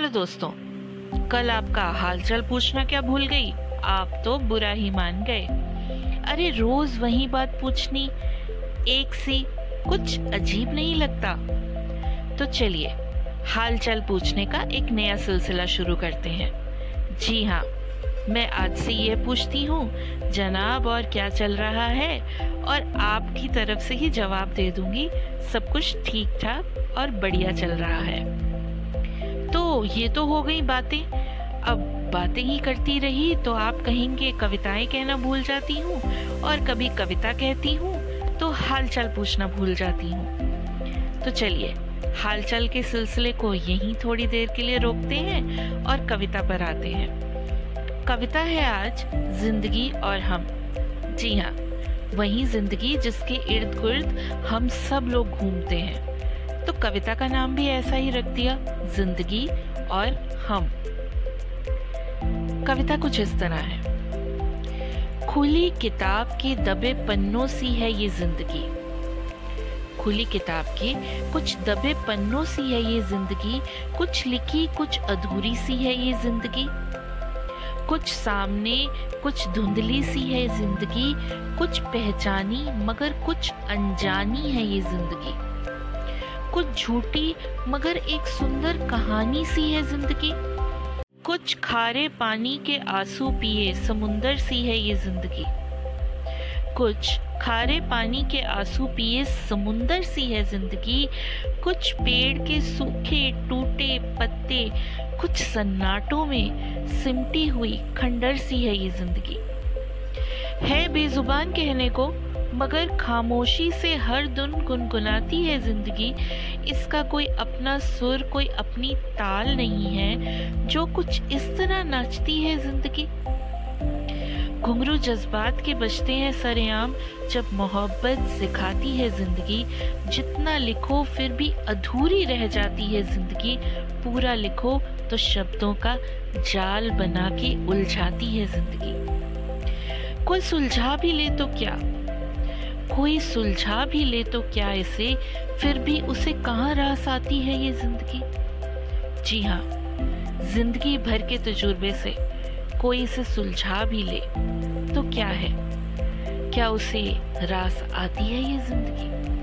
Hello दोस्तों, कल आपका हालचाल पूछना क्या भूल गई? आप तो बुरा ही मान गए। अरे रोज वही बात पूछनी, एक सी कुछ अजीब नहीं लगता। तो चलिए, हालचाल पूछने का एक नया सिलसिला शुरू करते हैं। जी हाँ मैं आज से ये पूछती हूँ, जनाब और क्या चल रहा है? और आपकी तरफ़ से ही जवाब दे दूँगी, सब कुछ ठीक ठाक और बढ़िया चल रहा है। ये तो हो गई बातें। अब बातें ही करती रही तो आप कहेंगे, कविताएँ कहना भूल जाती हूँ और कभी कविता कहती हूँ तो हालचाल पूछना भूल जाती हूँ। तो चलिए, हालचाल के सिलसिले को यहीं थोड़ी देर के लिए रोकते हैं और कविता पर आते हैं। कविता है आज, ज़िंदगी और हम। जी हाँ वही ज़िंदगी जिसके इर्द गिर्द हम सब लोग घूमते हैं। तो कविता का नाम भी ऐसा ही रख दिया, ज़िंदगी और हम। कविता कुछ इस तरह है। खुली किताब के दबे पन्नों सी है ये ज़िंदगी। खुली किताब के कुछ दबे पन्नों सी है ये ज़िंदगी, कुछ लिखी, कुछ अधूरी सी है ये ज़िंदगी। कुछ सामने, कुछ धुंधली सी है ज़िंदगी, कुछ पहचानी मगर कुछ अनजानी है ये ज़िंदगी। कुछ झूठी, मगर एक सुंदर कहानी सी है ज़िंदगी। कुछ खारे पानी के आँसू पिए, समुंदर सी है ये ज़िंदगी। कुछ खारे पानी के आँसू पिए, समुंदर सी है ज़िंदगी। कुछ पेड़ के सूखे टूटे पत्ते, कुछ सन्नाटों में सिमटी हुई खंडर सी है ये ज़िंदगी। है बेजुबान कहने को मगर खामोशी से हर दिन गुनगुनाती है ज़िंदगी। इसका कोई अपना सुर, कोई अपनी ताल नहीं है। जो कुछ इस तरह नाचती है ज़िंदगी। घुंघरू जज्बात के बजते हैं सरेआम। जब मोहब्बत सिखाती है ज़िंदगी, जितना लिखो फिर भी अधूरी रह जाती है ज़िंदगी। पूरा लिखो तो शब्दों का जाल बना के उलझाती है ज़िंदगी। कोई सुलझा भी ले तो क्या? कोई सुलझा भी ले तो क्या इसे? फिर भी उसे कहाँ रास आती है ये ज़िंदगी? जी हाँ ज़िंदगी भर के तजुर्बे से कोई इसे सुलझा भी ले तो क्या है? क्या उसे रास आती है ये ज़िंदगी?